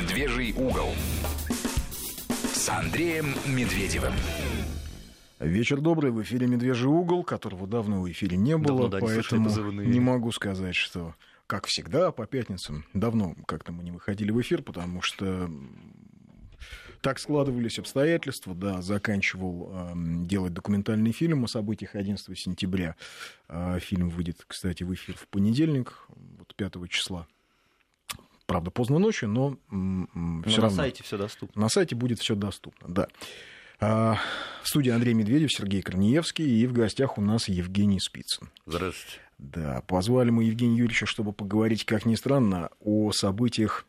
Медвежий угол с Андреем Медведевым. Вечер добрый, в эфире «Медвежий угол», которого давно в эфире не было, Давно, да, не поэтому позывные. не могу сказать, что, как всегда, по пятницам давно как-то мы не выходили в эфир, потому что так складывались обстоятельства, да, заканчивал эм, делать документальный фильм о событиях 11 сентября. А, фильм выйдет, кстати, в эфир в понедельник, вот 5 числа. Правда, поздно ночью, но, все Но на равно. сайте все доступно. На сайте будет все доступно, да. А, В студии Андрей Медведев, Сергей Корнеевский, и в гостях у нас Евгений Спицын. Здравствуйте. Да, позвали мы Евгения Юрьевича, чтобы поговорить, как ни странно, о событиях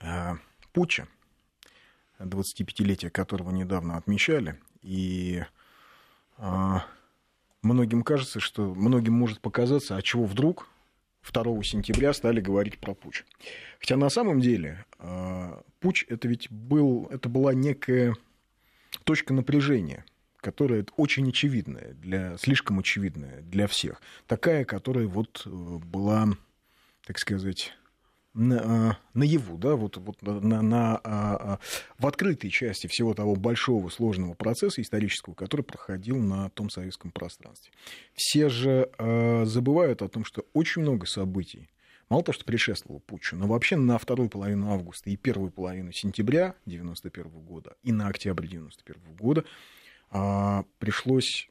а, путча, 25-летие которого недавно отмечали. И а, многим кажется, что многим может показаться, а чего вдруг 2 сентября стали говорить про путч. Хотя на самом деле а, путч это ведь был, это была некая точка напряжения, которая очень очевидная, для, слишком очевидная для всех. Такая, которая вот э, была, так сказать, на, а, наяву, да, вот, вот на, на, а, а, в открытой части всего того большого сложного процесса исторического, который проходил на том советском пространстве. Все же э, забывают о том, что очень много событий, мало того, что предшествовало путчу, но вообще на вторую половину августа и первую половину сентября 1991 года и на октябрь 1991 года а, пришлось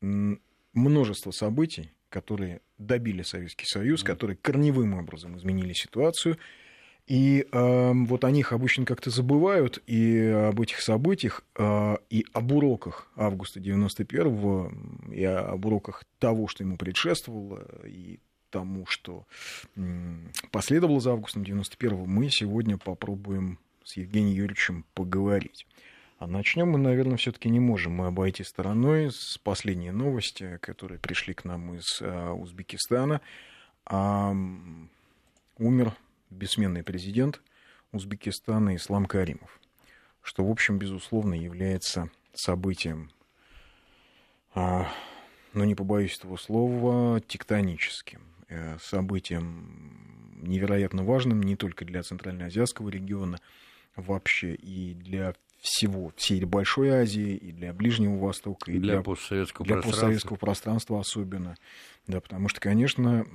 множество событий, которые добили Советский Союз, которые корневым образом изменили ситуацию. И э, вот о них обычно как-то забывают, и об этих событиях, э, и об уроках августа 91-го, и об уроках того, что ему предшествовало, и тому, что м, последовало за августом 91-го, мы сегодня попробуем с Евгением Юрьевичем поговорить. А начнем мы, наверное, все-таки не можем мы обойти стороной с последней новости, которые пришли к нам из а, Узбекистана. А, умер бессменный президент Узбекистана Ислам Каримов, что, в общем, безусловно, является событием, а, ну, не побоюсь этого слова, тектоническим, э, событием невероятно важным не только для Центральноазиатского региона, вообще и для всего, всей Большой Азии, и для Ближнего Востока, и Для, для, постсоветского для пространства. постсоветского пространства особенно. Да, потому что, конечно,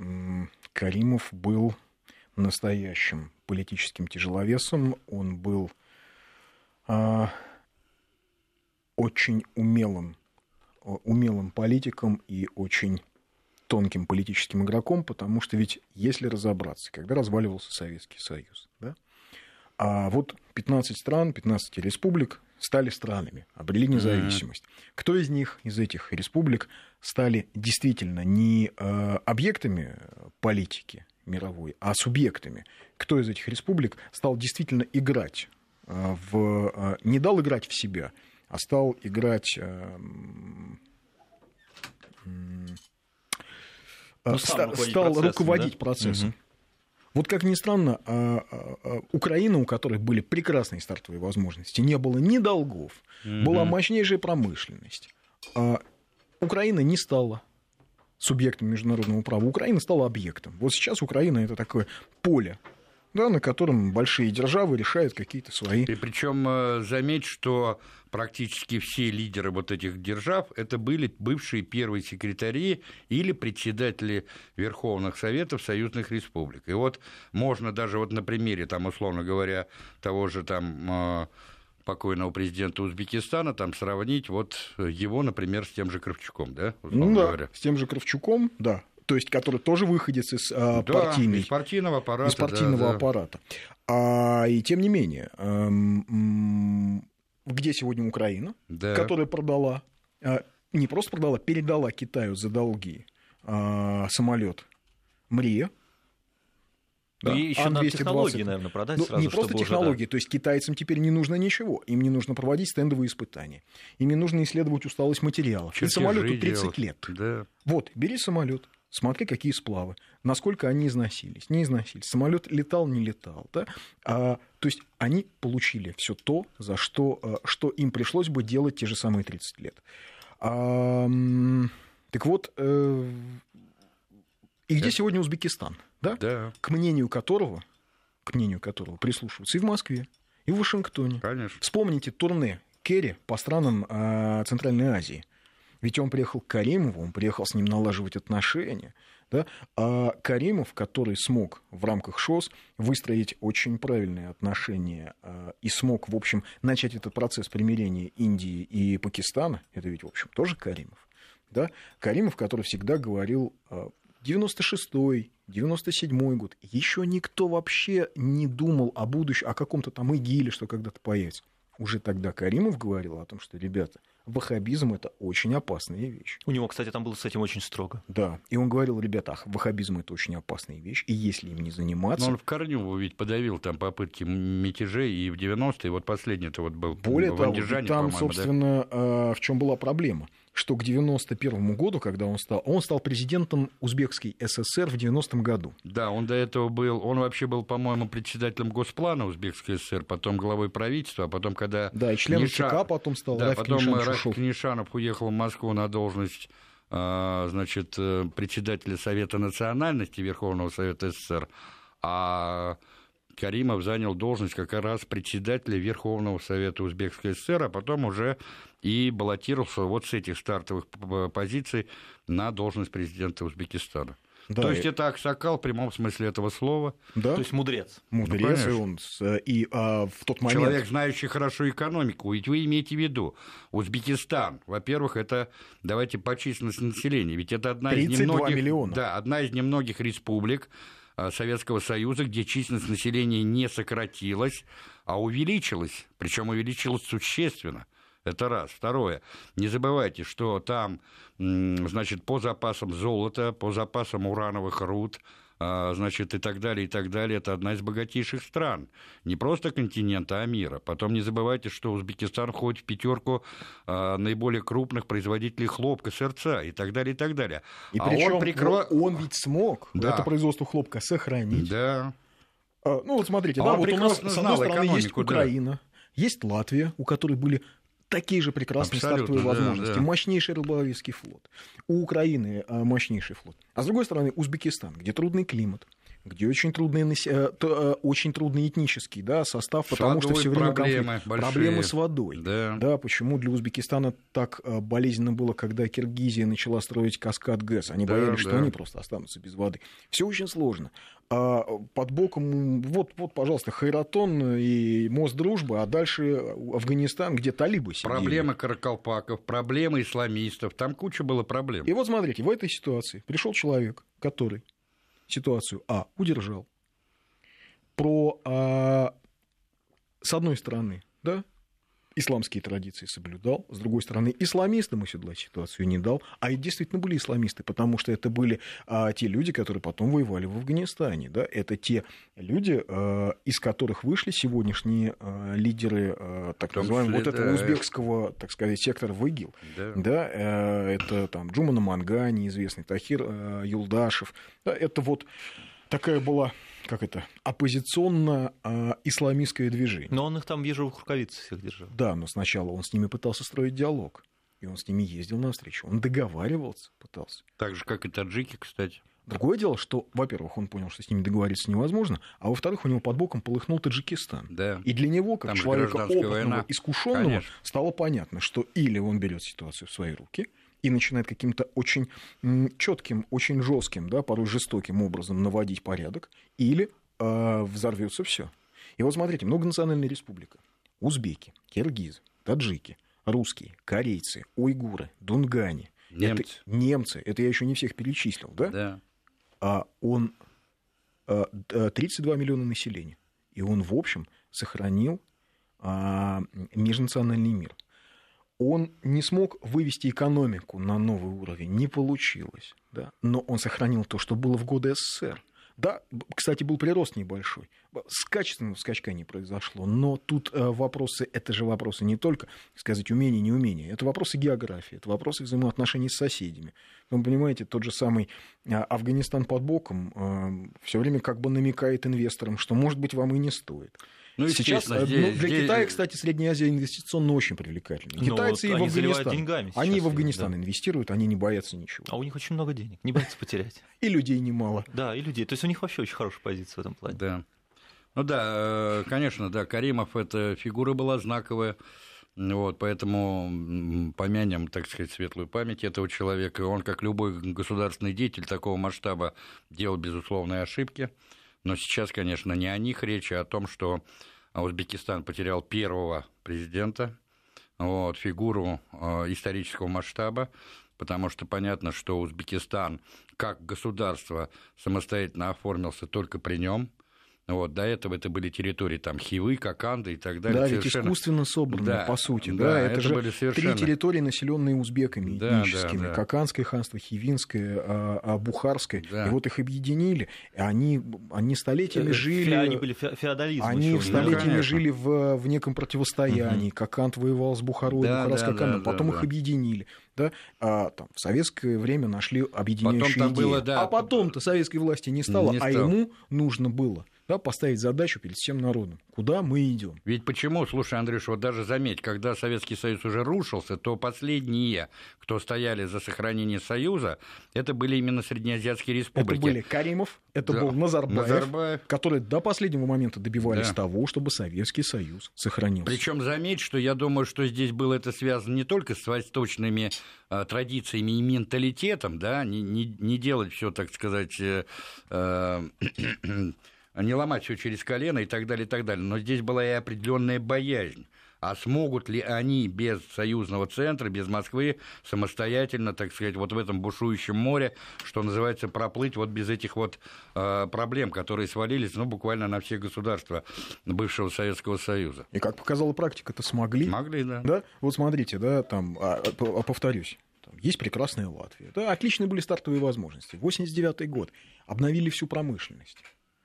Каримов был настоящим политическим тяжеловесом, он был а, очень умелым, умелым политиком и очень тонким политическим игроком, потому что ведь, если разобраться, когда разваливался Советский Союз, да, а вот 15 стран, 15 республик стали странами, обрели независимость. Кто из них, из этих республик, стали действительно не э, объектами политики мировой, а субъектами? Кто из этих республик стал действительно играть э, в... э, не дал играть в себя, а стал играть... э, Ну, э, ста- руководить стал процессом, руководить да? процессом. Мгм. Вот как ни странно, а, а, а, Украина, у которой были прекрасные стартовые возможности, не было ни долгов, была мощнейшая промышленность. Украина не стала субъектом международного права. Украина стала объектом. Вот сейчас Украина это такое поле, да, на котором большие державы решают какие-то свои. И причем заметь, что практически все лидеры вот этих держав это были бывшие первые секретари или председатели Верховных Советов союзных республик. И вот можно даже вот на примере, там, условно говоря, того же там э, покойного президента Узбекистана там сравнить вот его, например, с тем же Кравчуком, да, Ну да, говоря. с тем же Кравчуком, да. То есть, который тоже выходец из а, Да, партийной из партийного аппарата. из партийного да, да. аппарата. А, и тем не менее, эм, где сегодня Украина, Да. которая продала, а, не просто продала, передала Китаю за долги самолет Мрия. Ну, и еще надо технологии, наверное, продать Ну, сразу, не просто чтобы уже, технологии, то есть китайцам теперь не нужно ничего. Им не нужно проводить стендовые испытания. Им не нужно исследовать усталость материалов. И самолету 30 делать. лет. Да. Вот, бери самолет, смотри, какие сплавы, насколько они износились, не износились. Самолет летал, не летал. Да? А, то есть они получили все то, за что, а, что им пришлось бы делать те же самые 30 лет. А, так вот, э, и где Да. сегодня Узбекистан? Да? Да. К мнению которого к мнению которого прислушиваются и в Москве, и в Вашингтоне. Конечно. Вспомните турне Керри по странам э, Центральной Азии. Ведь он приехал к Каримову, он приехал с ним налаживать отношения. Да? А Каримов, который смог в рамках ШОС выстроить очень правильные отношения э, и смог, в общем, начать этот процесс примирения Индии и Пакистана, это ведь, в общем, тоже Каримов. Да? Каримов, который всегда говорил 96-й, 97-й год, еще никто вообще не думал о будущем, о каком-то там ИГИЛе, что когда-то появится. Уже тогда Каримов говорил о том, что, ребята, ваххабизм это очень опасная вещь. У него, кстати, там было с этим очень строго. Да, и он говорил, ребята, ах, ваххабизм это очень опасная вещь, и если им не заниматься... Но он в Корневу ведь подавил там попытки мятежей и в 90-е, вот последний это вот был Более того, там, собственно, да? в чем была проблема – что к 91 году, когда он стал, он стал президентом Узбекской ССР в 90-м году. Да, он до этого был, он вообще был, по-моему, председателем Госплана Узбекской ССР, потом главой правительства, а потом, когда... Да, и членом Книша... ЦК потом стал. Да, Рафик потом Рафик Книшанов уехал в Москву на должность а, значит, э, председателя Совета национальности Верховного Совета СССр, а Каримов занял должность как раз председателя Верховного Совета Узбекской ССР, а потом уже и баллотировался вот с этих стартовых позиций на должность президента Узбекистана. Да, То есть и... это Аксакал в прямом смысле этого слова. Да. То есть мудрец. Мудрец, ну, и он и а, в тот момент... Человек, знающий хорошо экономику. Ведь вы имеете в виду, Узбекистан, во-первых, это, давайте по численности населения, ведь это одна из немногих... миллиона. Да, одна из немногих республик, Советского Союза, где численность населения не сократилась, а увеличилась, причем увеличилась существенно. Это раз. Второе. Не забывайте, что там, значит, по запасам золота, по запасам урановых руд, значит, и так далее, и так далее. Это одна из богатейших стран. Не просто континента, а мира. Потом не забывайте, что Узбекистан входит в пятерку а, наиболее крупных производителей хлопка, сердца и так далее, и так далее. И а причем он, прикро... он ведь смог да. это производство хлопка сохранить. Да. А, ну вот смотрите, а да, вот у нас с одной стороны есть Украина, да. есть Латвия, у которой были такие же прекрасные Абсолютно, стартовые возможности. Да. Мощнейший рыболовецкий флот. У Украины а, мощнейший флот. А с другой стороны, Узбекистан, где трудный климат, где очень трудный, э, э, очень трудный этнический да, состав, потому что все время проблемы, проблемы с водой. Да. да, почему для Узбекистана так э, болезненно было, когда Киргизия начала строить каскад ГЭС. Они да, боялись, да. что они просто останутся без воды. Все очень сложно. А под боком, вот, вот, пожалуйста, Хайратон и мост дружбы, а дальше Афганистан, где талибы сидели. Проблемы каракалпаков, проблемы исламистов, там куча было проблем. И вот смотрите, в этой ситуации пришел человек, который ситуацию, а, удержал, про, а, с одной стороны, да, исламские традиции соблюдал, с другой стороны, исламистам оседлать ситуацию не дал, а и действительно были исламисты, потому что это были а, те люди, которые потом воевали в Афганистане, да, это те люди, а, из которых вышли сегодняшние а, лидеры, а, так называемого, вот этого узбекского, так сказать, сектора в ИГИЛ, да, да. А, это там Джумана Мангани, известный Тахир а, Юлдашев, да, это вот такая была как это, оппозиционно-исламистское движение. Но он их там, вижу, в рукавице всех держал. Да, но сначала он с ними пытался строить диалог. И он с ними ездил на встречу. Он договаривался, пытался. Так же, как и таджики, кстати. Другое дело, что, во-первых, он понял, что с ними договориться невозможно, а во-вторых, у него под боком полыхнул Таджикистан. Да. И для него, как Там человека опытного, искушенного, стало понятно, что или он берет ситуацию в свои руки, и начинает каким-то очень четким, очень жестким, да, порой жестоким образом наводить порядок, или э, взорвется все. И вот смотрите, многонациональная республика. Узбеки, киргизы, таджики, русские, корейцы, уйгуры, дунгане. Немцы. Это, немцы. Это я еще не всех перечислил, да? Да. А он 32 миллиона населения. И он, в общем, сохранил а, межнациональный мир он не смог вывести экономику на новый уровень, не получилось. Да? Но он сохранил то, что было в годы СССР. Да, кстати, был прирост небольшой. С качественного скачка не произошло. Но тут э, вопросы, это же вопросы не только, сказать, умения, неумения. Это вопросы географии, это вопросы взаимоотношений с соседями. Вы понимаете, тот же самый э, Афганистан под боком э, все время как бы намекает инвесторам, что, может быть, вам и не стоит. Ну, Сейчас э, здесь, ну, для здесь... Китая, кстати, Средняя Азия инвестиционно очень привлекательна. Ну, Китайцы вот и в Афганистан. Деньгами они в Афганистан да. инвестируют, они не боятся ничего. А у них очень много денег, не боятся потерять. И людей немало. Да, и людей. То есть у них вообще очень хорошая позиция в этом плане. Да. Ну да, конечно, да, Каримов эта фигура была знаковая. Вот, поэтому помянем, так сказать, светлую память этого человека. Он, как любой государственный деятель такого масштаба, делал безусловные ошибки. Но сейчас, конечно, не о них речь, а о том, что Узбекистан потерял первого президента, вот, фигуру э, исторического масштаба, потому что понятно, что Узбекистан как государство самостоятельно оформился только при нем. Вот, до этого это были территории там Хивы, Коканды и так далее. Да, совершенно... ведь искусственно собранные, да, по сути. Да, да это, это же были совершенно... три территории, населенные узбеками да, этническими. Да, да. Коканское ханство, Хивинское, а, а Бухарское. Да. И вот их объединили. И они, они столетиями э, жили... Они были феодализм. Они еще, столетиями да, жили в, в неком противостоянии. Угу. Кокант воевал с Бухарой, да, Бухара с да, Кокантом. Да, потом да, их объединили. Да? А, там, в советское время нашли объединяющие идеи. Было, да, а потом-то советской власти не стало, не а стало. а ему нужно было да, поставить задачу перед всем народом. Куда мы идем? Ведь почему, слушай, Андрюш, вот даже заметь, когда Советский Союз уже рушился, то последние, кто стояли за сохранение Союза, это были именно среднеазиатские республики. Это были Каримов, это да. был Назарбаев, Назарбаев, которые до последнего момента добивались да. того, чтобы Советский Союз сохранился. Причем заметь, что я думаю, что здесь было это связано не только с восточными э, традициями и менталитетом, да, не, не, не делать все, так сказать, э, э, не ломать все через колено и так далее, и так далее. Но здесь была и определенная боязнь. А смогут ли они без союзного центра, без Москвы, самостоятельно, так сказать, вот в этом бушующем море, что называется, проплыть вот без этих вот э, проблем, которые свалились, ну, буквально на все государства бывшего Советского Союза. И как показала практика, это смогли. Могли, да. Да, вот смотрите, да, там, а, а повторюсь, есть прекрасная Латвия. Да, отличные были стартовые возможности. 89 год. Обновили всю промышленность.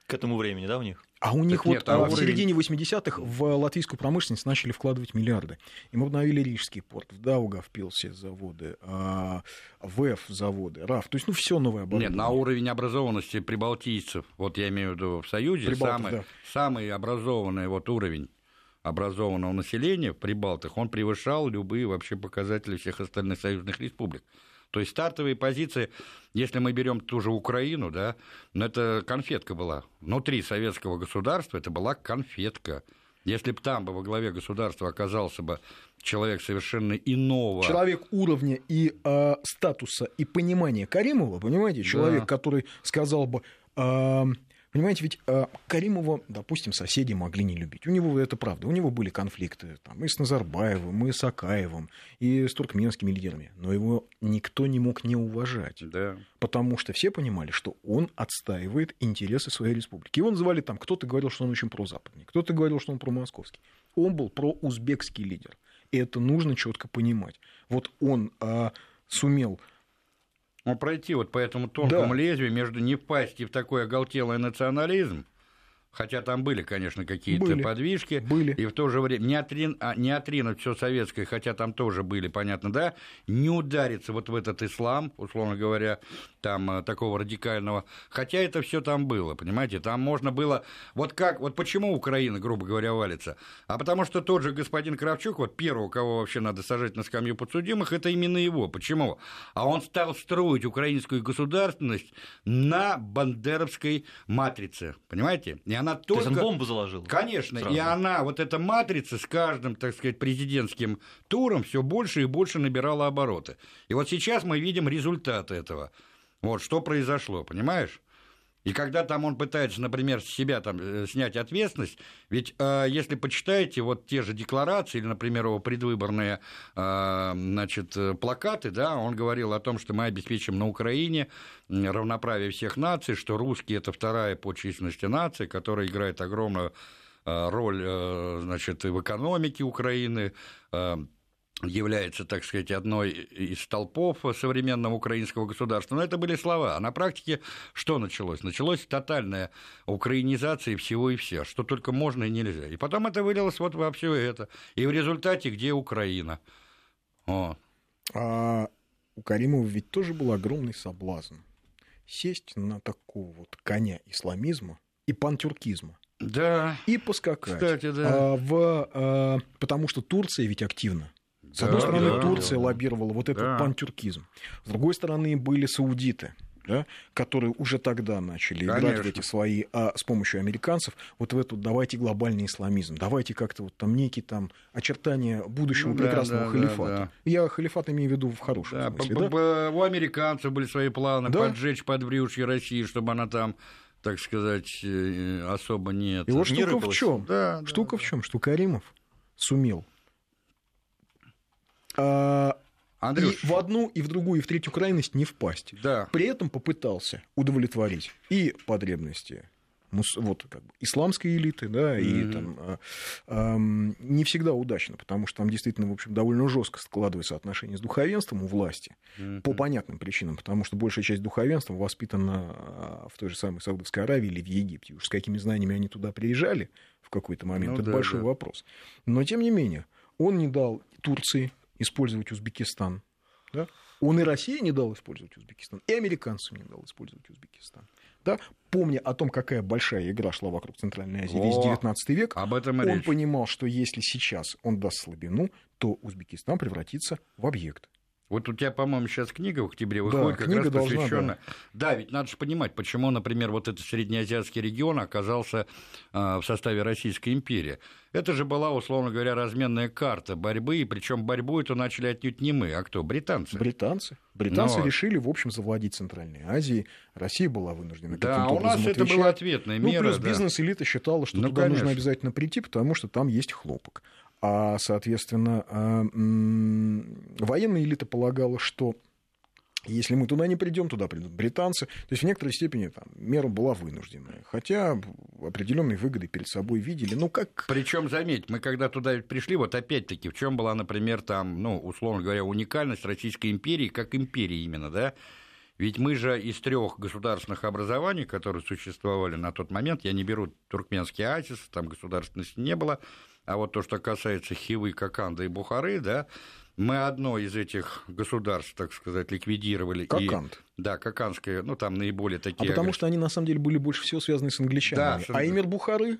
К этому времени, да, у них? А у них так вот нет, а в уровень... середине 80-х в латвийскую промышленность начали вкладывать миллиарды. Им обновили Рижский порт, в Дауга впился заводы, а, ВЭФ заводы, РАФ. То есть, ну, все новое оборудование. Нет, на уровень образованности прибалтийцев, вот я имею в виду в Союзе, самый, да. самый образованный вот уровень образованного населения в Прибалтах, он превышал любые вообще показатели всех остальных союзных республик. То есть стартовые позиции, если мы берем ту же Украину, да, ну это конфетка была. Внутри советского государства это была конфетка. Если бы там бы во главе государства оказался бы человек совершенно иного... Человек уровня и э, статуса и понимания Каримова, понимаете, человек, да. который сказал бы... Э, Понимаете, ведь э, Каримова, допустим, соседи могли не любить. У него это правда. У него были конфликты там, и с Назарбаевым, и с Акаевым, и с туркменскими лидерами. Но его никто не мог не уважать. Да. Потому что все понимали, что он отстаивает интересы своей республики. Его называли там, кто-то говорил, что он очень прозападный, кто-то говорил, что он промосковский. Он был проузбекский лидер. И это нужно четко понимать. Вот он э, сумел но пройти вот по этому тонкому да. лезвию между не впасть в такой оголтелый национализм, Хотя там были, конечно, какие-то подвижки. Были. И в то же время не, отрин, а, не отринуть все советское, хотя там тоже были, понятно, да, не удариться вот в этот ислам, условно говоря, там э, такого радикального. Хотя это все там было, понимаете, там можно было. Вот как, вот почему Украина, грубо говоря, валится? А потому что тот же господин Кравчук, вот первого, кого вообще надо сажать на скамью подсудимых, это именно его. Почему? А он стал строить украинскую государственность на бандеровской матрице, понимаете? И она она только... То есть он бомбу заложил? Конечно, сразу. и она, вот эта матрица с каждым, так сказать, президентским туром все больше и больше набирала обороты. И вот сейчас мы видим результат этого. Вот что произошло, понимаешь? И когда там он пытается, например, с себя там э, снять ответственность, ведь э, если почитаете вот те же декларации или, например, его предвыборные э, значит, плакаты, да, он говорил о том, что мы обеспечим на Украине равноправие всех наций, что русские это вторая по численности нация, которая играет огромную э, роль э, значит, в экономике Украины, э, является, так сказать, одной из столпов современного украинского государства. Но это были слова. А на практике что началось? Началось тотальная украинизация всего и вся, что только можно и нельзя. И потом это вылилось вот во все это. И в результате где Украина? О. А у Каримова ведь тоже был огромный соблазн сесть на такого вот коня исламизма и пантюркизма. Да. И поскакать. Кстати, да. А, в, а, потому что Турция ведь активно с одной стороны, да, Турция да. лоббировала вот этот да. пантюркизм. С другой стороны, были саудиты. да, которые уже тогда начали Конечно. играть в эти свои, а с помощью американцев, вот в эту давайте глобальный исламизм, давайте как-то вот там некие там очертания будущего ну, прекрасного да, халифата. Да, да. Я халифат имею в виду в хорошем да, смысле. Да? У американцев были свои планы да? поджечь подбрюшье России, чтобы она там так сказать, э, особо нет. И вот штука в чем? Да, штука да, в чем? Что Каримов сумел Андрюш, и в одну, и в другую, и в третью крайность не впасть. Да. При этом попытался удовлетворить и потребности вот, как бы, исламской элиты, да, mm-hmm. и там э, э, не всегда удачно, потому что там действительно, в общем, довольно жестко складывается отношение с духовенством у власти mm-hmm. по понятным причинам, потому что большая часть духовенства воспитана а, в той же самой Саудовской Аравии или в Египте. Уж с какими знаниями они туда приезжали в какой-то момент, ну, это да, большой да. вопрос. Но, тем не менее, он не дал Турции использовать Узбекистан. Да? Он и России не дал использовать Узбекистан, и американцам не дал использовать Узбекистан. Да? Помня о том, какая большая игра шла вокруг Центральной Азии весь 19 век, об этом он речь. понимал, что если сейчас он даст слабину, то Узбекистан превратится в объект. Вот у тебя, по-моему, сейчас книга в октябре выходит, да, как раз посвященная. Да. да, ведь надо же понимать, почему, например, вот этот среднеазиатский регион оказался э, в составе Российской империи. Это же была, условно говоря, разменная карта борьбы, и причем борьбу эту начали отнюдь не мы, а кто? Британцы. Британцы. Британцы Но... решили, в общем, завладеть Центральной Азией. Россия была вынуждена да, у нас отвечать. это была ответная мера. Ну, плюс да. бизнес-элита считала, что ну, туда конечно. нужно обязательно прийти, потому что там есть хлопок. А, соответственно, а, военная элита полагала, что если мы туда не придем, туда придут британцы. То есть в некоторой степени там, мера была вынужденная. Хотя определенные выгоды перед собой видели. Ну как... Причем, заметь, мы когда туда пришли, вот опять-таки, в чем была, например, там, ну, условно говоря, уникальность Российской империи, как империи именно, да? Ведь мы же из трех государственных образований, которые существовали на тот момент, я не беру туркменский азис, там государственности не было, а вот то, что касается Хивы, Коканда и Бухары, да, мы одно из этих государств, так сказать, ликвидировали. Коканд. И, да, Коканское, ну там наиболее такие... А потому что они на самом деле были больше всего связаны с англичанами. Да, а Эмир Бухары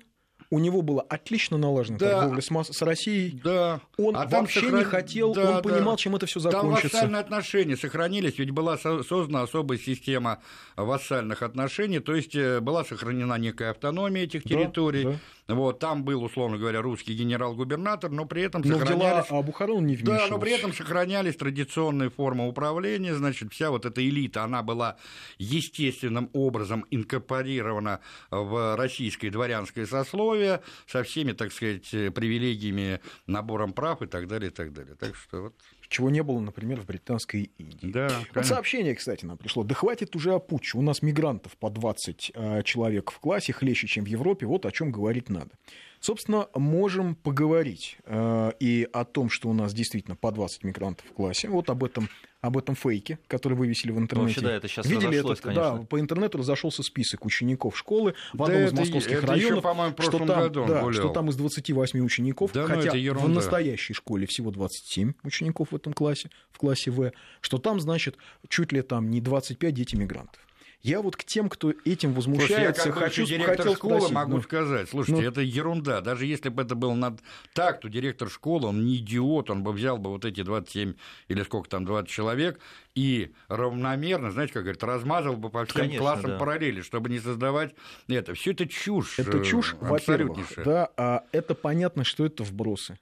у него было отлично налажена да. торговля с, с Россией. Да. Он а вообще сохран... не хотел, да, он понимал, да. чем это все закончится. Там вассальные отношения сохранились, ведь была создана особая система вассальных отношений, то есть э, была сохранена некая автономия этих территорий. Да, да. Вот, там был, условно говоря, русский генерал-губернатор, но при этом но сохранялись... Дела он не вмешивался. Да, но при этом сохранялись традиционные формы управления, значит, вся вот эта элита, она была естественным образом инкорпорирована в российское дворянское сословие со всеми, так сказать, привилегиями, набором прав и так далее, и так далее. Так что вот чего не было, например, в Британской Индии. Да, вот сообщение, кстати, нам пришло. Да хватит уже о путче. У нас мигрантов по 20 э, человек в классе, хлеще, чем в Европе. Вот о чем говорить надо. Собственно, можем поговорить э, и о том, что у нас действительно по 20 мигрантов в классе. Вот об этом, об этом фейке, который вывесили в интернете. Вообще, да, это сейчас Видели это? Конечно. Да, по интернету разошелся список учеников школы в одном да из московских это районов, еще, что, там, да, что там из 28 учеников, да, ну, хотя в настоящей школе всего 27 учеников в этом классе, в классе В, что там, значит, чуть ли там не 25 дети мигрантов. Я вот к тем, кто этим возмущается, Слушай, я хочу, директор хотел школы спросить, могу ну, сказать, слушайте, ну, это ерунда. Даже если бы это было над... так, то директор школы, он не идиот, он бы взял бы вот эти 27 или сколько там, 20 человек и равномерно, знаете, как говорят, размазал бы по всем Конечно, классам да. параллели, чтобы не создавать это. Все это чушь. Это чушь, э, во-первых, да, а это понятно, что это вбросы.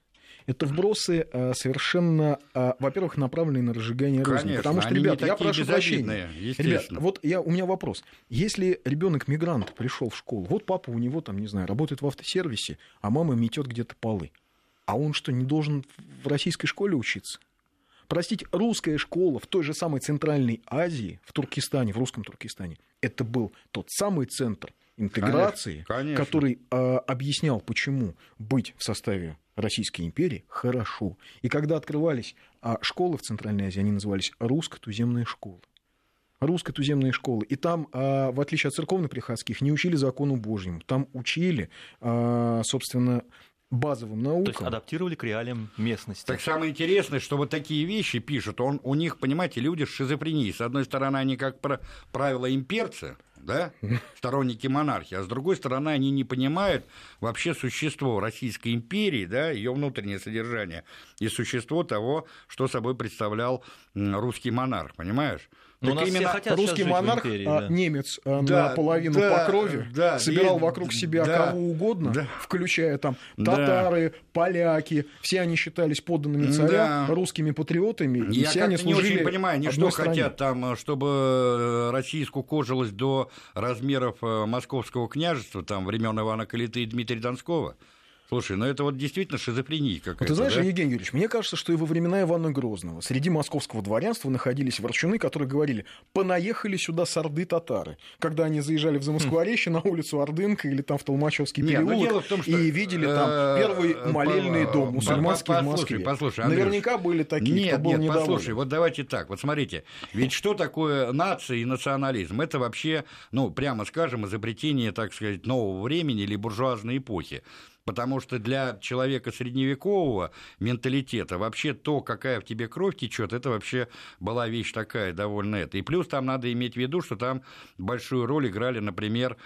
Это вбросы э, совершенно, э, во-первых, направленные на разжигание розни. Потому что, ребят, я прошу прощения. Ребят, вот я, у меня вопрос. Если ребенок-мигрант пришел в школу, вот папа у него там, не знаю, работает в автосервисе, а мама метет где-то полы. А он что, не должен в российской школе учиться? Простите, русская школа в той же самой Центральной Азии, в Туркестане, в русском Туркестане, это был тот самый центр интеграции, конечно, конечно. который э, объяснял, почему быть в составе Российской империи хорошо. И когда открывались а, школы в Центральной Азии, они назывались русско-туземные школы. Русско-туземные школы. И там, а, в отличие от церковно-приходских, не учили закону Божьему. Там учили, а, собственно, базовым наукам. То есть адаптировали к реалиям местности. Так самое интересное, что вот такие вещи пишут, он, у них, понимаете, люди с шизофренией. С одной стороны, они, как правило, имперцы, да, сторонники монархии, а с другой стороны, они не понимают вообще существо Российской империи, да, ее внутреннее содержание и существо того, что собой представлял русский монарх, понимаешь? Но так именно русский монарх, империи, а, да. немец а, да, наполовину да, по крови, да, собирал и, вокруг себя да, кого угодно, да, включая там татары, да. поляки, все они считались подданными царя, да. русскими патриотами, и Я все они служили не очень понимаю, они что стране. хотят там, чтобы э, Россия скукожилась до размеров э, московского княжества, там, времен Ивана Калиты и Дмитрия Донского? Слушай, ну это вот действительно шизофрения какая-то. Вот ты знаешь, да? Евгений Юрьевич, мне кажется, что и во времена Ивана Грозного среди московского дворянства находились ворчуны, которые говорили, понаехали сюда сарды-татары, когда они заезжали в Замоскворечье на улицу Ордынка или там в Толмачевский ну переулок том, что... и видели там э, первый молельный дом мусульманский в Москве. Послушай, Наверняка были такие, нет, кто был нет, недоволен. послушай, вот давайте так, вот смотрите, ведь что такое нация и национализм? Это вообще, ну, прямо скажем, изобретение, так сказать, нового времени или буржуазной эпохи. Потому что для человека средневекового менталитета вообще то, какая в тебе кровь течет, это вообще была вещь такая довольно это. И плюс там надо иметь в виду, что там большую роль играли, например,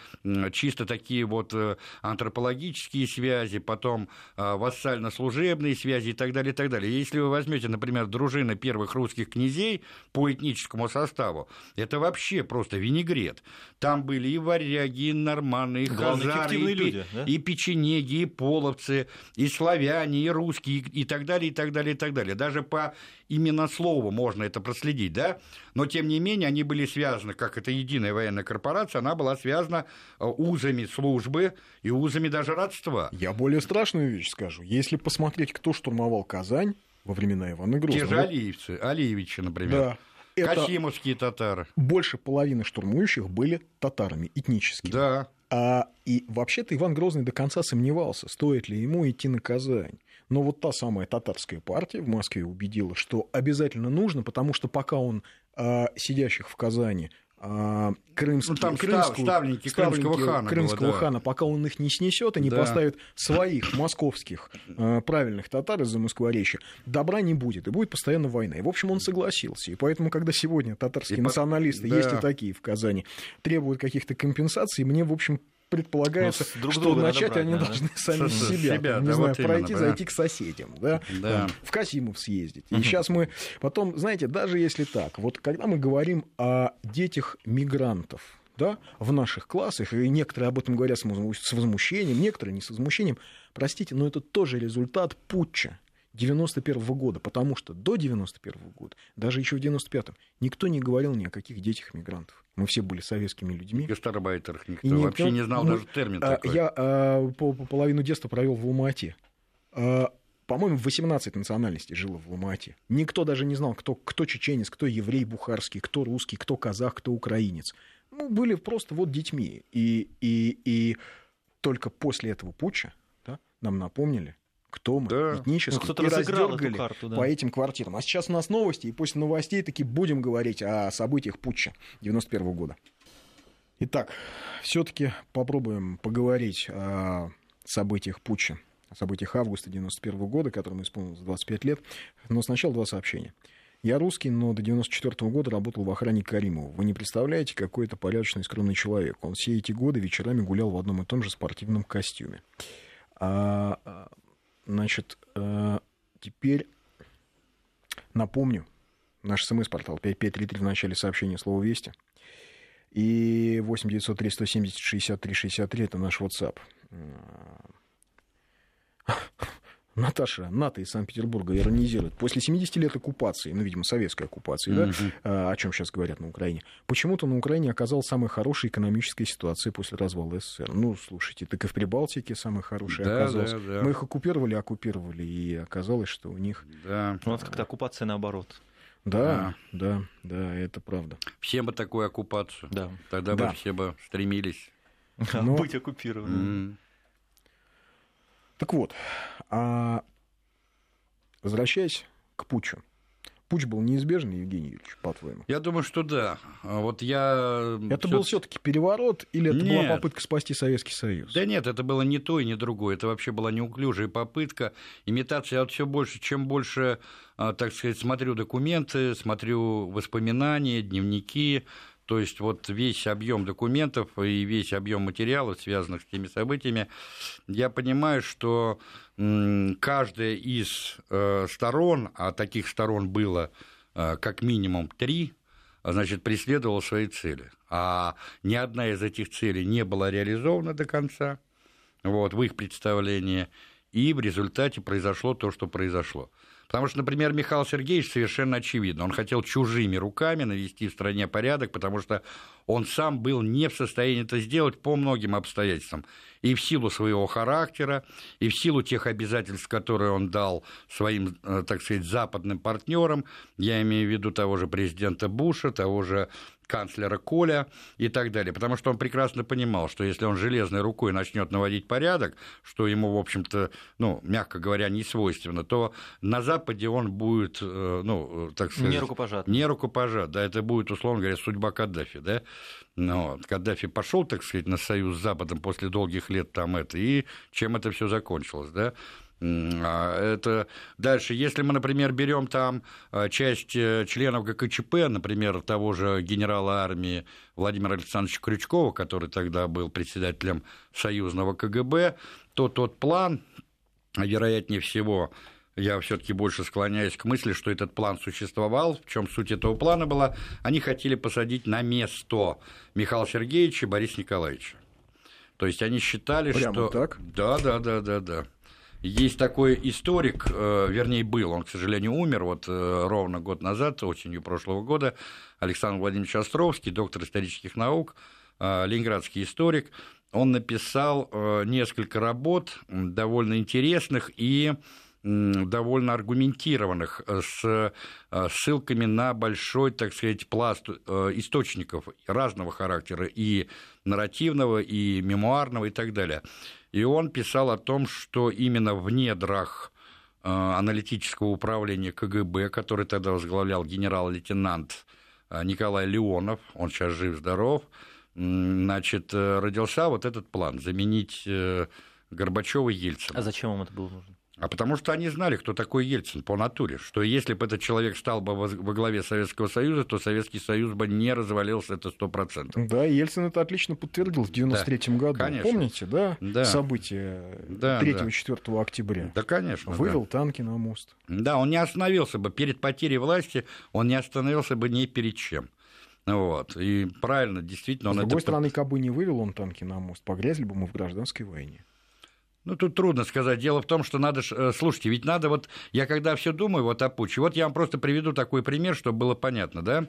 чисто такие вот э, антропологические связи, потом э, вассально-служебные связи и так далее, и так далее. Если вы возьмете, например, дружины первых русских князей по этническому составу, это вообще просто винегрет. Там были и варяги, и норманы, и хазары, и, люди, да? и печенеги, и половцы, и славяне, и русские, и так далее, и так далее, и так далее. Даже по именно слову можно это проследить, да? Но, тем не менее, они были связаны, как это единая военная корпорация, она была связана э, узами службы и узами даже родства. Я более страшную вещь скажу. Если посмотреть, кто штурмовал Казань во времена Ивана Грозного... Те же Алиевцы, Алиевичи, например. Да. Это Касимовские татары. Больше половины штурмующих были татарами этническими. Да. А, и вообще-то Иван Грозный до конца сомневался, стоит ли ему идти на Казань. Но вот та самая татарская партия в Москве убедила, что обязательно нужно, потому что пока он а, сидящих в Казани крымские, ну, там крымскую, ставленники, ставленники крымского хана, крымского было, да. хана, пока он их не снесет и не да. поставит своих московских э, правильных татар из-за Москворечья, добра не будет, и будет постоянно война. И, в общем, он согласился. И поэтому, когда сегодня татарские и националисты, по... есть и такие в Казани, требуют каких-то компенсаций, мне, в общем, предполагается, ну, друг что начать брать, они да? должны сами с себя, себя не да, знаю, вот пройти, именно, зайти к соседям, да, да. Там, в Касимов съездить. И сейчас мы потом, знаете, даже если так, вот когда мы говорим о детях мигрантов, да, в наших классах, и некоторые об этом говорят с возмущением, некоторые не с возмущением, простите, но это тоже результат путча. 91 -го года, потому что до 91 -го года, даже еще в 95-м, никто не говорил ни о каких детях мигрантов. Мы все были советскими людьми. Гастарбайтерах никто и вообще никто, не знал мы, даже термин а, такой. Я а, по, по половину детства провел в Алмате. А, по-моему, 18 национальностей жило в Алмате. Никто даже не знал, кто, кто чеченец, кто еврей бухарский, кто русский, кто казах, кто украинец. Мы были просто вот детьми. И, и, и только после этого путча да, нам напомнили, кто мы да. этнически, ну, и раздергали карту, да. по этим квартирам. А сейчас у нас новости, и после новостей таки будем говорить о событиях путча 91 года. Итак, все-таки попробуем поговорить о событиях путча, о событиях августа 91 года, которому исполнилось 25 лет. Но сначала два сообщения. Я русский, но до 94 года работал в охране Каримова. Вы не представляете, какой это порядочный, скромный человек. Он все эти годы вечерами гулял в одном и том же спортивном костюме. А, а Значит, э, теперь напомню, наш смс-портал 5533 в начале сообщения слова «Вести». И 8903 170 63 63 это наш WhatsApp. Наташа, НАТО из Санкт-Петербурга иронизирует. После 70 лет оккупации, ну, видимо, советской оккупации, да, о чем сейчас говорят на Украине, почему-то на Украине оказалась самая хорошая экономическая ситуация после развала СССР. Ну, слушайте, так и в Прибалтике самая хорошая да, оказалась. Да, да. Мы их оккупировали, оккупировали, и оказалось, что у них... Да. У нас как-то оккупация наоборот. Да, да, да, да, это правда. Все бы такую оккупацию. Да. Тогда да. бы все бы стремились Но... быть оккупированными. Mm. Так вот, а возвращаясь к путчу. Путь был неизбежен, Евгений Юрьевич, по-твоему? Я думаю, что да. Вот я... Это был все-таки переворот или это нет. была попытка спасти Советский Союз? Да нет, это было не то и не другое. Это вообще была неуклюжая попытка. Имитация. Я вот все больше, чем больше, а, так сказать, смотрю документы, смотрю воспоминания, дневники, то есть вот весь объем документов и весь объем материалов, связанных с теми событиями, я понимаю, что каждая из э, сторон, а таких сторон было э, как минимум три, значит, преследовала свои цели. А ни одна из этих целей не была реализована до конца, вот, в их представлении, и в результате произошло то, что произошло. Потому что, например, Михаил Сергеевич совершенно очевидно, он хотел чужими руками навести в стране порядок, потому что он сам был не в состоянии это сделать по многим обстоятельствам. И в силу своего характера, и в силу тех обязательств, которые он дал своим, э, так сказать, западным партнерам, я имею в виду того же президента Буша, того же канцлера Коля и так далее. Потому что он прекрасно понимал, что если он железной рукой начнет наводить порядок, что ему, в общем-то, ну, мягко говоря, не свойственно, то на Западе он будет, э, ну, так сказать... Не рукопожат. Не рукопожат, да, это будет, условно говоря, судьба Каддафи, да. Ну, вот. Каддафи пошел, так сказать, на союз с Западом после долгих лет там это, и чем это все закончилось, да. А, это дальше, если мы, например, берем там а, часть э, членов ГКЧП, например, того же генерала армии Владимира Александровича Крючкова, который тогда был председателем союзного КГБ, то тот план, вероятнее всего, я все-таки больше склоняюсь к мысли, что этот план существовал. В чем суть этого плана была? Они хотели посадить на место Михаила Сергеевича и Бориса Николаевича. То есть они считали, Прямо что... так? Да, да, да, да, да. Есть такой историк, э, вернее, был, он, к сожалению, умер вот э, ровно год назад, осенью прошлого года, Александр Владимирович Островский, доктор исторических наук, э, ленинградский историк. Он написал несколько работ довольно интересных и довольно аргументированных, с ссылками на большой, так сказать, пласт источников разного характера, и нарративного, и мемуарного, и так далее. И он писал о том, что именно в недрах э, аналитического управления КГБ, который тогда возглавлял генерал-лейтенант э, Николай Леонов, он сейчас жив-здоров, значит, э, родился вот этот план – заменить Горбачева и Ельцина. А зачем вам это было нужно? А потому что они знали, кто такой Ельцин по натуре, что если бы этот человек стал бы во главе Советского Союза, то Советский Союз бы не развалился, это сто процентов. Да, Ельцин это отлично подтвердил в 93 да, году. Конечно. Помните, да, да. события да, 3-4 да. октября? Да, конечно. Вывел да. танки на мост. Да, он не остановился бы перед потерей власти, он не остановился бы ни перед чем. Вот. И правильно, действительно, он С другой это... стороны, как бы не вывел он танки на мост, погрязли бы мы в гражданской войне. Ну, тут трудно сказать. Дело в том, что надо... Э, слушайте, ведь надо вот... Я когда все думаю вот о путче, вот я вам просто приведу такой пример, чтобы было понятно, да?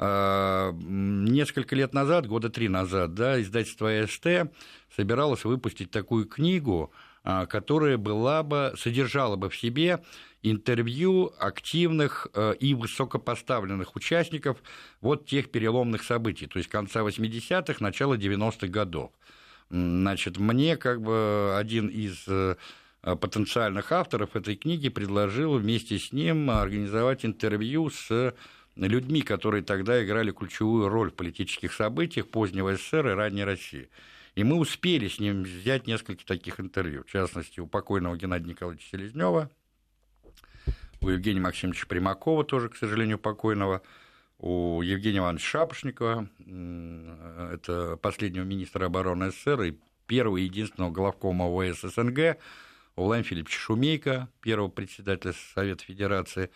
А, несколько лет назад, года три назад, да, издательство АСТ собиралось выпустить такую книгу, а, которая была бы, содержала бы в себе интервью активных э, и высокопоставленных участников вот тех переломных событий, то есть конца 80-х, начала 90-х годов. Значит, мне как бы один из э, потенциальных авторов этой книги предложил вместе с ним организовать интервью с людьми, которые тогда играли ключевую роль в политических событиях позднего СССР и ранней России. И мы успели с ним взять несколько таких интервью, в частности, у покойного Геннадия Николаевича Селезнева, у Евгения Максимовича Примакова, тоже, к сожалению, покойного, у Евгения Ивановича Шапошникова, это последнего министра обороны СССР и первого и единственного главкома ОВС СНГ, у Владимира Филипповича Шумейко, первого председателя Совета Федерации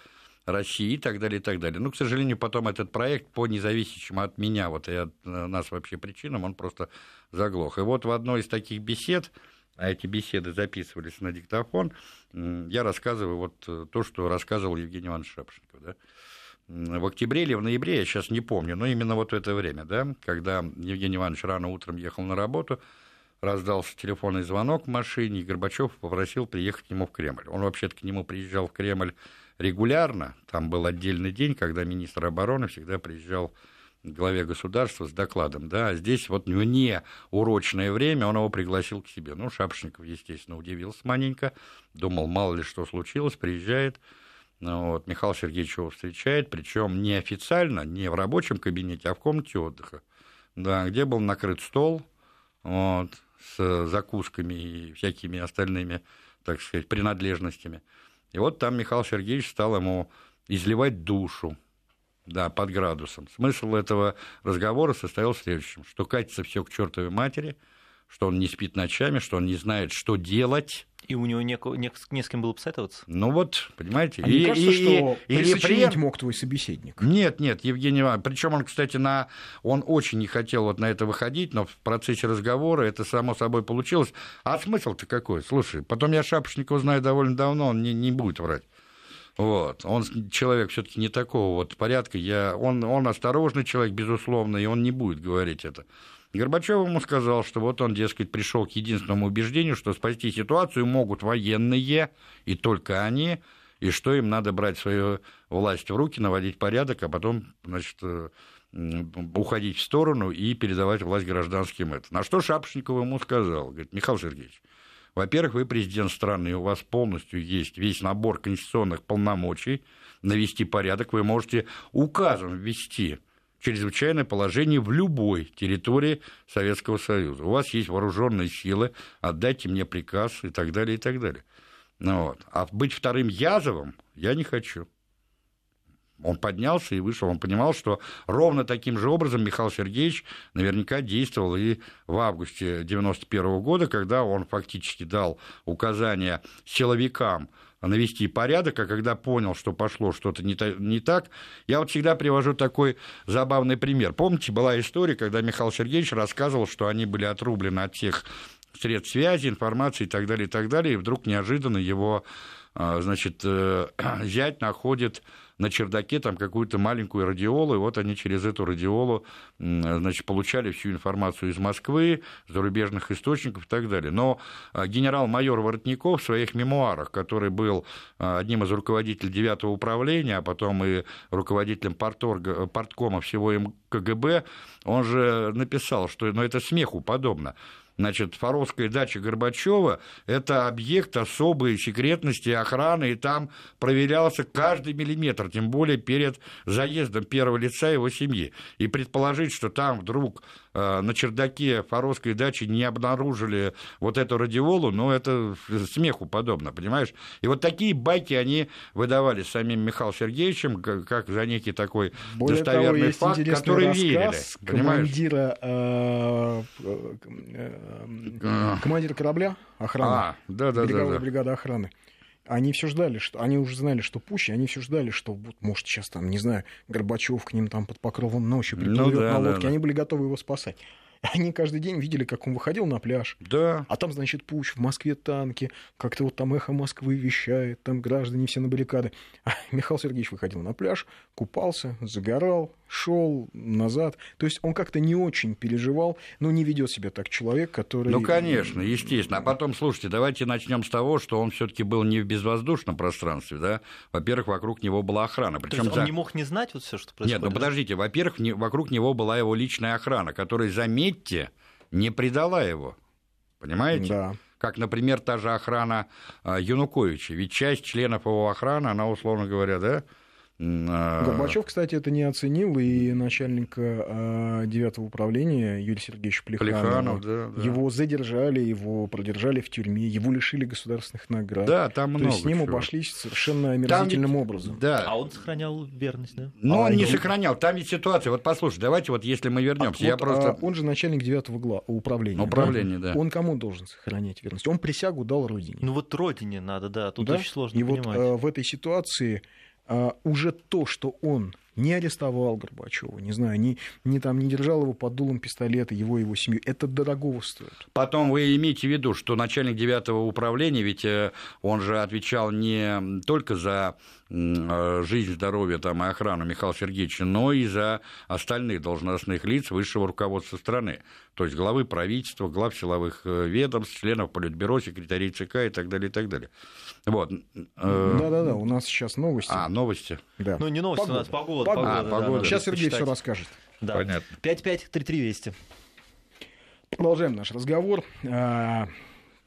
России и так далее, и так далее. Ну, к сожалению, потом этот проект по независящим от меня, вот и от нас вообще причинам, он просто заглох. И вот в одной из таких бесед, а эти беседы записывались на диктофон, я рассказываю вот то, что рассказывал Евгений Иванович Шапошников, да, в октябре или в ноябре, я сейчас не помню, но именно вот в это время, да, когда Евгений Иванович рано утром ехал на работу, раздался телефонный звонок в машине, и Горбачев попросил приехать к нему в Кремль. Он вообще-то к нему приезжал в Кремль регулярно, там был отдельный день, когда министр обороны всегда приезжал главе государства с докладом, да, а здесь вот вне урочное время он его пригласил к себе. Ну, Шапошников, естественно, удивился маленько, думал, мало ли что случилось, приезжает, вот, Михаил Сергеевич его встречает, причем не официально, не в рабочем кабинете, а в комнате отдыха, да, где был накрыт стол вот, с закусками и всякими остальными, так сказать, принадлежностями. И вот там Михаил Сергеевич стал ему изливать душу, да, под градусом. Смысл этого разговора состоял в следующем, что катится все к чертовой матери, что он не спит ночами, что он не знает, что делать. И у него не, не, не с кем было посоветоваться? Ну вот, понимаете. А и, кажется, и, что и, присочинить мог твой собеседник? Нет, нет, Евгений Иванович. Причем он, кстати, на... он очень не хотел вот на это выходить, но в процессе разговора это само собой получилось. А смысл-то какой? Слушай, потом я Шапошникова знаю довольно давно, он не, не будет врать. Вот. Он человек все-таки не такого вот порядка. Я... Он, он осторожный человек, безусловно, и он не будет говорить это. Горбачев ему сказал, что вот он, дескать, пришел к единственному убеждению, что спасти ситуацию могут военные, и только они, и что им надо брать свою власть в руки, наводить порядок, а потом, значит, э, уходить в сторону и передавать власть гражданским это. На что Шапошников ему сказал, говорит, Михаил Сергеевич, во-первых, вы президент страны, и у вас полностью есть весь набор конституционных полномочий навести порядок, вы можете указом ввести чрезвычайное положение в любой территории Советского Союза. У вас есть вооруженные силы, отдайте мне приказ и так далее, и так далее. Ну, вот. А быть вторым Язовым я не хочу. Он поднялся и вышел. Он понимал, что ровно таким же образом Михаил Сергеевич наверняка действовал и в августе 1991 года, когда он фактически дал указания силовикам навести порядок, а когда понял, что пошло что-то не, не так, я вот всегда привожу такой забавный пример. Помните, была история, когда Михаил Сергеевич рассказывал, что они были отрублены от всех средств связи, информации и так далее, и так далее, и вдруг неожиданно его, а, значит, э, зять находит на чердаке там какую-то маленькую радиолу, и вот они через эту радиолу значит, получали всю информацию из Москвы, зарубежных источников и так далее. Но а, генерал-майор Воротников в своих мемуарах, который был а, одним из руководителей девятого управления, а потом и руководителем порторга, порткома всего МКГБ, он же написал, что ну, это смеху подобно. Значит, Фаровская дача Горбачева – это объект особой секретности охраны, и там проверялся каждый миллиметр, тем более перед заездом первого лица его семьи. И предположить, что там вдруг на чердаке Фаровской дачи не обнаружили вот эту радиолу, ну, это смеху подобно, понимаешь? И вот такие байки они выдавали самим Михаилом Сергеевичем, как, за некий такой Более достоверный того, факт, который верили. Командира э, э, Эм, командир корабля охраны, а, да, да, береговой да, да. бригады охраны, они все ждали, что они уже знали, что пуще, они все ждали, что вот, может сейчас там, не знаю, Горбачев к ним там под покровом ночи приплывет ну, да, на лодке, да, да. они были готовы его спасать. Они каждый день видели, как он выходил на пляж. Да. А там, значит, пуч, в Москве танки, как-то вот там эхо Москвы вещает, там граждане все на баррикады. А Михаил Сергеевич выходил на пляж, купался, загорал, шел назад. То есть он как-то не очень переживал, но не ведет себя так человек, который... Ну, конечно, естественно. А потом, слушайте, давайте начнем с того, что он все-таки был не в безвоздушном пространстве, да. Во-первых, вокруг него была охрана. Причем он за... не мог не знать вот все, что происходит? Нет, ну подождите. Во-первых, не... вокруг него была его личная охрана, которая, заметьте, не предала его. Понимаете? Да как, например, та же охрана а, Януковича. Ведь часть членов его охраны, она, условно говоря, да, Горбачев, кстати, это не оценил, и начальник а, девятого управления Юрий Сергеевич Плеханов, Плеханов да, да. его задержали, его продержали в тюрьме, его лишили государственных наград. Да, там много То есть с ним чего. обошлись совершенно омерзительным там образом. Да. А он сохранял верность, да? Но а он не сохранял. Там ведь ситуация. Вот послушай, давайте вот если мы вернемся, а, я вот, просто. А, он же начальник девятого гла... управления. Управление, да? да. Он кому должен сохранять верность? Он присягу дал родине. Ну вот родине надо, да. Тут да? очень сложно и понимать. вот а, в этой ситуации а, уже то, что он не арестовал Горбачева, не знаю, не, не, там, не держал его под дулом пистолета, его его семью. Это дорогого стоит. Потом вы имеете в виду, что начальник девятого управления, ведь э, он же отвечал не только за э, жизнь, здоровье там, и охрану Михаила Сергеевича, но и за остальных должностных лиц высшего руководства страны. То есть главы правительства, глав силовых э, ведомств, членов Политбюро, секретарей ЦК и так далее, и так далее. Вот. Да-да-да, у нас сейчас новости. А, новости. Да. Ну, не новости, погода. у нас погода. погода, а, погода. Да, сейчас Сергей все расскажет. Да. Понятно. 5533 Продолжаем наш разговор. А,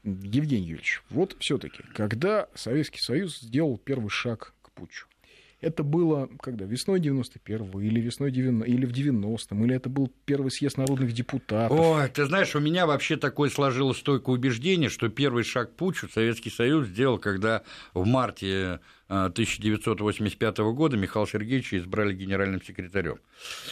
Евгений Юрьевич, вот все-таки, когда Советский Союз сделал первый шаг к путчу, это было когда? Весной 91-го или весной 90 или в 90-м, или это был первый съезд народных депутатов? Ой, ты знаешь, у меня вообще такое сложилось стойкое убеждение, что первый шаг к путчу Советский Союз сделал, когда в марте 1985 э, года Михаила Сергеевича избрали генеральным секретарем.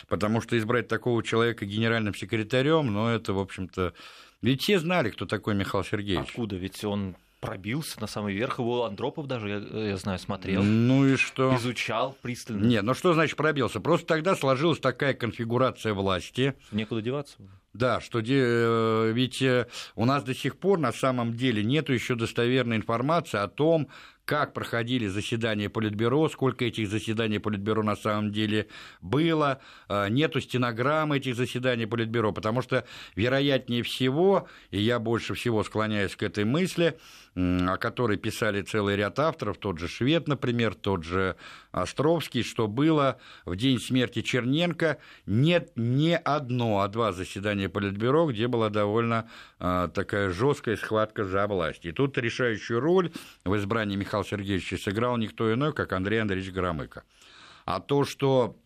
Потому что избрать такого человека генеральным секретарем, ну, это, в общем-то... Ведь все знали, кто такой Михаил Сергеевич. Откуда? Ведь он пробился на самый верх. Его Андропов даже, я, я знаю, смотрел. Ну и что? Изучал пристально. Нет, ну что значит пробился? Просто тогда сложилась такая конфигурация власти. Некуда деваться. Да, что де... ведь у нас до сих пор на самом деле нет еще достоверной информации о том, как проходили заседания Политбюро, сколько этих заседаний Политбюро на самом деле было, а, нету стенограммы этих заседаний Политбюро, потому что, вероятнее всего, и я больше всего склоняюсь к этой мысли, о которой писали целый ряд авторов, тот же Швед, например, тот же Островский, что было в день смерти Черненко. Нет не одно, а два заседания Политбюро, где была довольно э, такая жесткая схватка за власть. И тут решающую роль в избрании Михаила Сергеевича сыграл никто иной, как Андрей Андреевич Громыко. А то, что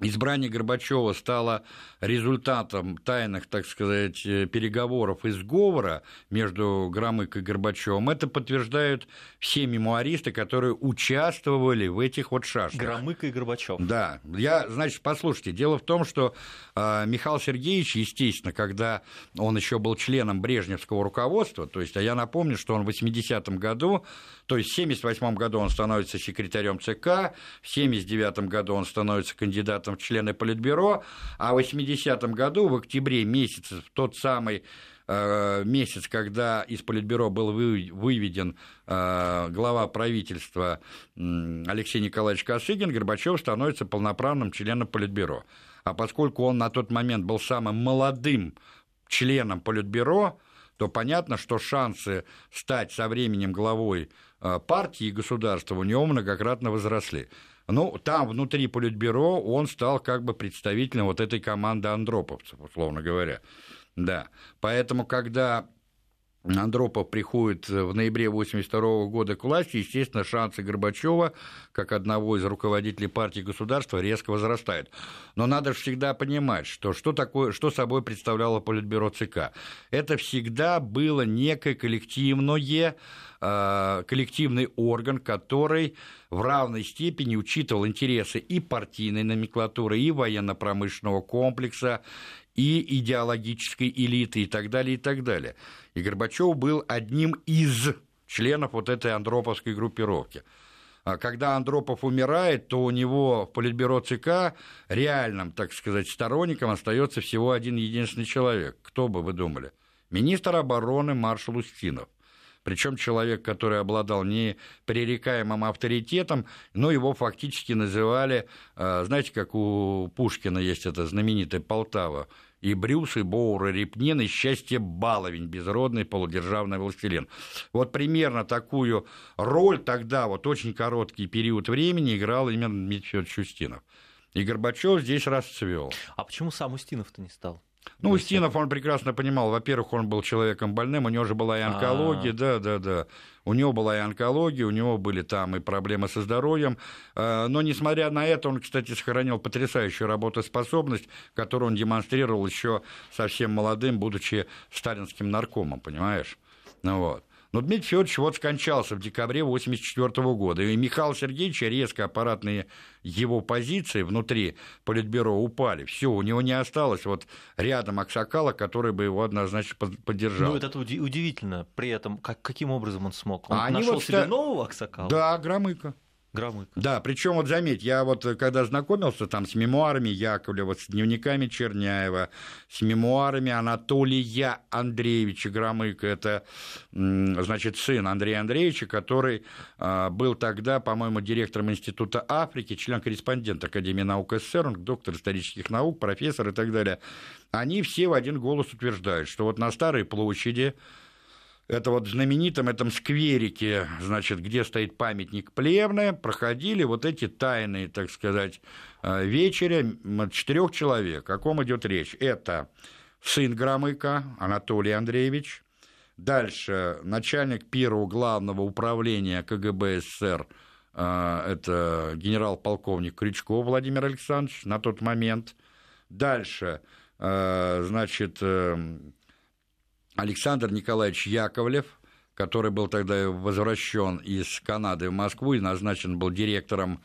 Избрание Горбачева стало результатом тайных, так сказать, э, переговоров и сговора между Громыко и Горбачевым. Это подтверждают все мемуаристы, которые участвовали в этих вот шашках. Громыко и Горбачев. Да. Я, значит, послушайте, дело в том, что э, Михаил Сергеевич, естественно, когда он еще был членом Брежневского руководства, то есть, а я напомню, что он в 80-м году, то есть в 78 году он становится секретарем ЦК, в 79 году он становится кандидатом в члены Политбюро, а в 80-м году, в октябре месяце, в тот самый э, месяц, когда из Политбюро был выведен э, глава правительства Алексей Николаевич Косыгин, Горбачев становится полноправным членом Политбюро. А поскольку он на тот момент был самым молодым членом Политбюро, то понятно, что шансы стать со временем главой партии и государства у него многократно возросли. Ну, там внутри Политбюро он стал как бы представителем вот этой команды андроповцев, условно говоря. Да. Поэтому, когда Андропов приходит в ноябре 1982 года к власти, естественно, шансы Горбачева, как одного из руководителей партии государства, резко возрастают. Но надо всегда понимать, что, что, такое, что собой представляло Политбюро ЦК. Это всегда было некое коллективное Э, коллективный орган, который в равной степени учитывал интересы и партийной номенклатуры, и военно-промышленного комплекса, и идеологической элиты, и так далее, и так далее. И Горбачев был одним из членов вот этой андроповской группировки. А когда Андропов умирает, то у него в Политбюро ЦК реальным, так сказать, сторонником остается всего один единственный человек. Кто бы вы думали? Министр обороны маршал Устинов. Причем человек, который обладал непререкаемым авторитетом, но его фактически называли, э, знаете, как у Пушкина есть эта знаменитая Полтава, и Брюс, и Боур, и Репнин, и счастье Баловень, безродный полудержавный властелин. Вот примерно такую роль тогда, вот очень короткий период времени, играл именно Дмитрий Федорович Устинов. И Горбачев здесь расцвел. А почему сам Устинов-то не стал? Ну, Устинов, он прекрасно понимал, во-первых, он был человеком больным, у него же была и онкология, да, да, да. У него была и онкология, у него были там и проблемы со здоровьем. А, но, несмотря на это, он, кстати, сохранил потрясающую работоспособность, которую он демонстрировал еще совсем молодым, будучи сталинским наркомом, понимаешь? Ну, вот. Но Дмитрий Федорович вот скончался в декабре 1984 года, и Михаил Сергеевич резко аппаратные его позиции внутри Политбюро упали. Все, у него не осталось вот рядом Аксакала, который бы его однозначно поддержал. Ну, это удивительно. При этом, как, каким образом он смог? Он а нашел вот себе нового Аксакала? Да, Громыко. Громыко. Да, причем вот заметь, я вот э, когда знакомился там с мемуарами Яковлева, с дневниками Черняева, с мемуарами Анатолия Андреевича Громыка, это, значит, сын Андрея Андреевича, который а, был тогда, по-моему, директором Института Африки, член-корреспондент Академии наук СССР, он доктор исторических наук, профессор и так далее. Они все в один голос утверждают, что вот на Старой площади это вот в знаменитом этом скверике, значит, где стоит памятник Плевны, проходили вот эти тайные, так сказать, э, вечери четырех человек. О ком идет речь? Это сын Громыка Анатолий Андреевич, дальше начальник первого главного управления КГБ СССР, э, это генерал-полковник Крючков Владимир Александрович на тот момент, дальше, э, значит, Александр Николаевич Яковлев, который был тогда возвращен из Канады в Москву и назначен был директором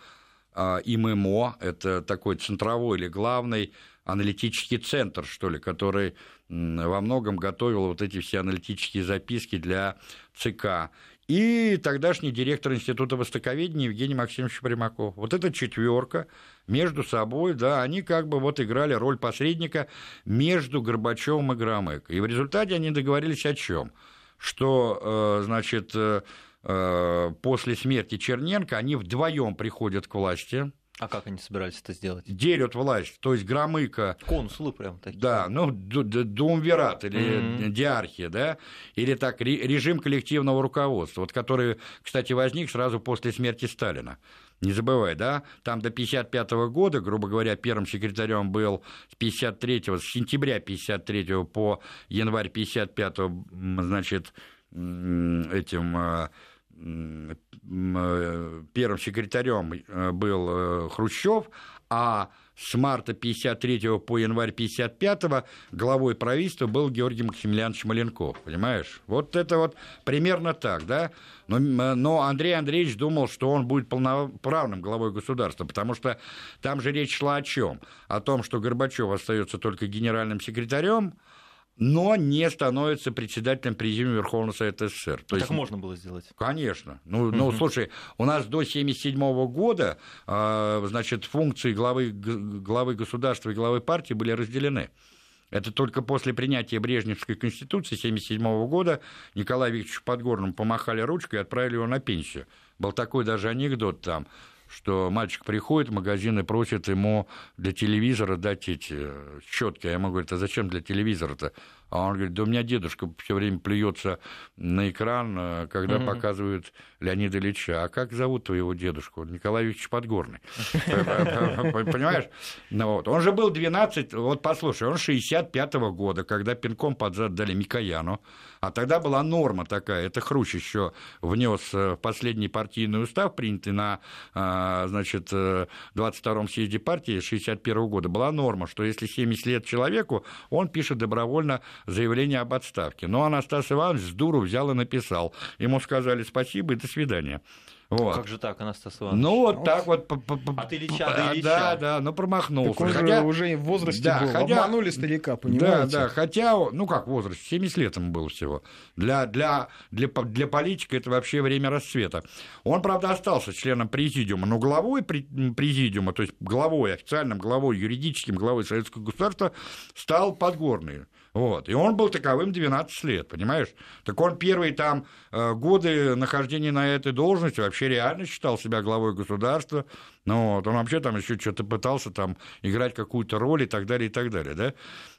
а, ИММО, это такой центровой или главный аналитический центр, что ли, который во многом готовил вот эти все аналитические записки для ЦК. И тогдашний директор Института Востоковедения Евгений Максимович Примаков. Вот эта четверка между собой, да, они как бы вот играли роль посредника между Горбачевым и Громыко. И в результате они договорились о чем? Что, э, значит, э, э, после смерти Черненко они вдвоем приходят к власти, а как они собирались это сделать? Делят власть, то есть Громыко... Консулы прям такие. Да, ну, Думвират или mm-hmm. диархия, да, или так, режим коллективного руководства, вот который, кстати, возник сразу после смерти Сталина. Не забывай, да, там до 1955 года, грубо говоря, первым секретарем был с 53 с сентября 53 по январь 55 значит, этим а, первым секретарем э, был э, Хрущев, а с марта 53 по январь 55 главой правительства был Георгий Максимилианович Маленков, понимаешь? Вот это вот примерно так, да? Но, но Андрей Андреевич думал, что он будет полноправным главой государства, потому что там же речь шла о чем? О том, что Горбачев остается только генеральным секретарем, но не становится председателем Президиума Верховного Совета СССР. То так есть, можно было сделать? Конечно. Ну, ну слушай, у нас до 1977 года э, значит, функции главы, главы государства и главы партии были разделены. Это только после принятия Брежневской конституции 1977 года Николаю Викторовичу Подгорному помахали ручкой и отправили его на пенсию. Был такой даже анекдот там что мальчик приходит в магазин и просит ему для телевизора дать эти э, щетки. А я ему говорю, а зачем для телевизора-то? А он говорит, да у меня дедушка все время плюется на экран, э, когда mm-hmm. показывают Леонида Ильича. А как зовут твоего дедушку? Николай Викторович Подгорный. Понимаешь? Ну. Он же был 12, вот послушай, он 65-го года, когда пинком под зад дали Микояну, а тогда была норма такая, это Хрущ еще внес э, последний партийный устав, принятый на, э, значит, 22-м съезде партии 61 года, была норма, что если 70 лет человеку, он пишет добровольно заявление об отставке. Но Анастас Иванович с дуру взял и написал. Ему сказали спасибо и до свидания. Вот. Как же так, Анастас Иванович? Ну, вот так вот. От Ильича до Ильича. Да, да, ну промахнулся. Так он хотя... же уже в возрасте да, был, хотя... обманули старика, понимаете? Да, да, хотя, ну как возраст, 70 лет ему было всего. Для, для, для, для политика это вообще время расцвета. Он, правда, остался членом президиума, но главой президиума, то есть главой, официальным главой, юридическим главой Советского государства стал Подгорный. Вот. И он был таковым 12 лет, понимаешь? Так он первые там э, годы нахождения на этой должности вообще реально считал себя главой государства. Ну, вот. Он вообще там еще что-то пытался там играть какую-то роль и так далее, и так далее, да?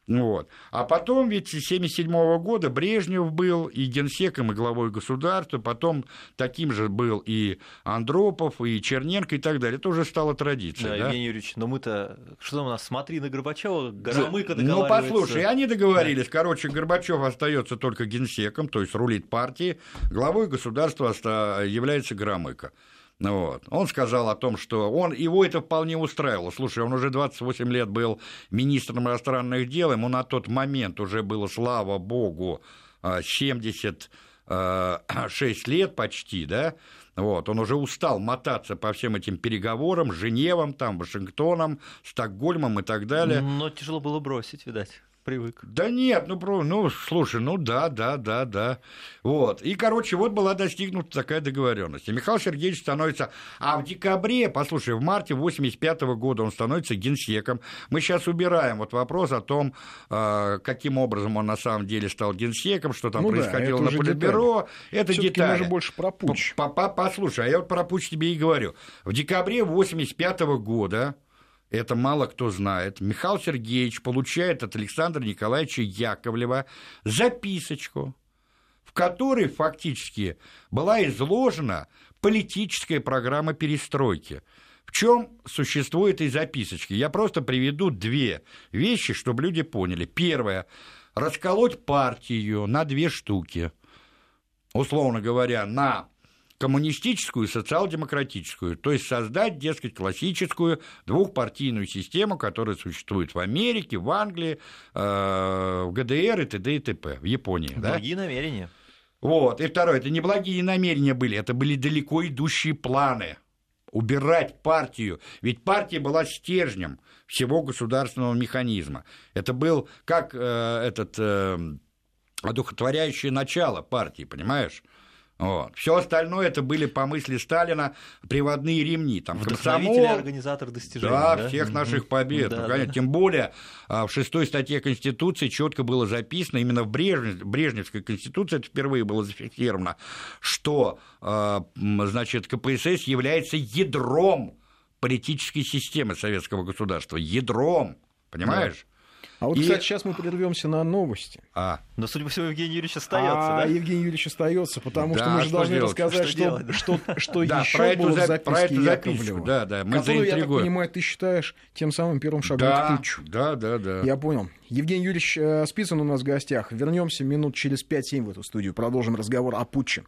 Вот. А потом ведь с 1977 года Брежнев был и генсеком, и главой государства, потом таким же был и Андропов, и Черненко, и так далее. Это уже стало традицией. Да, да? Евгений Юрьевич, но мы-то... Что там у нас? Смотри на Горбачева, Горомыко Ну, послушай, они договорились. Да. Короче, Горбачев остается только генсеком, то есть рулит партией, главой государства является Громыко. Вот. Он сказал о том, что он, его это вполне устраивало. Слушай, он уже 28 лет был министром иностранных дел, ему на тот момент уже было, слава богу, 76 а, а, лет почти, да, вот, он уже устал мотаться по всем этим переговорам, Женевам, там, Вашингтоном, Стокгольмом и так далее. Но тяжело было бросить, видать привык. Да нет, ну, про, ну, слушай, ну да, да, да, да. Вот. И, короче, вот была достигнута такая договоренность. И Михаил Сергеевич становится... А в декабре, послушай, в марте 85 -го года он становится генсеком. Мы сейчас убираем вот вопрос о том, а, каким образом он на самом деле стал генсеком, что там ну происходило да, на Политбюро. Это детали. мы же больше про путь. Послушай, а я вот про путь тебе и говорю. В декабре 85 -го года это мало кто знает, Михаил Сергеевич получает от Александра Николаевича Яковлева записочку, в которой фактически была изложена политическая программа перестройки. В чем существует этой записочки? Я просто приведу две вещи, чтобы люди поняли. Первое – расколоть партию на две штуки. Условно говоря, на коммунистическую и социал-демократическую, то есть создать, дескать, классическую двухпартийную систему, которая существует в Америке, в Англии, э, в ГДР и т.д. и т.п., в Японии. Благие да? намерения. Вот. И второе, это не благие намерения были, это были далеко идущие планы убирать партию. Ведь партия была стержнем всего государственного механизма. Это был как э, этот э, одухотворяющее начало партии, понимаешь? Вот. Все остальное это были по мысли Сталина приводные ремни. Там, комсомол, организатор достижений. Да, да? всех наших побед. Да, ну, да. Тем более а, в шестой статье Конституции четко было записано, именно в Брежнев, Брежневской Конституции это впервые было зафиксировано, что а, значит, КПСС является ядром политической системы советского государства. Ядром. Понимаешь? А вот, и... кстати, сейчас мы прервемся на новости. А. Но, судя по всему, Евгений Юрьевич остается. А да? Евгений Юрьевич остается, потому да, что мы же должны делать? рассказать, что, что, что, что да, еще про было эту, в записке Яковлева. Да, да, мы которую, я так понимаю, ты считаешь тем самым первым шагом да, к путчу. Да, да, да. Я понял. Евгений Юрьевич э, Спицын у нас в гостях. Вернемся минут через 5-7 в эту студию. Продолжим разговор о путче.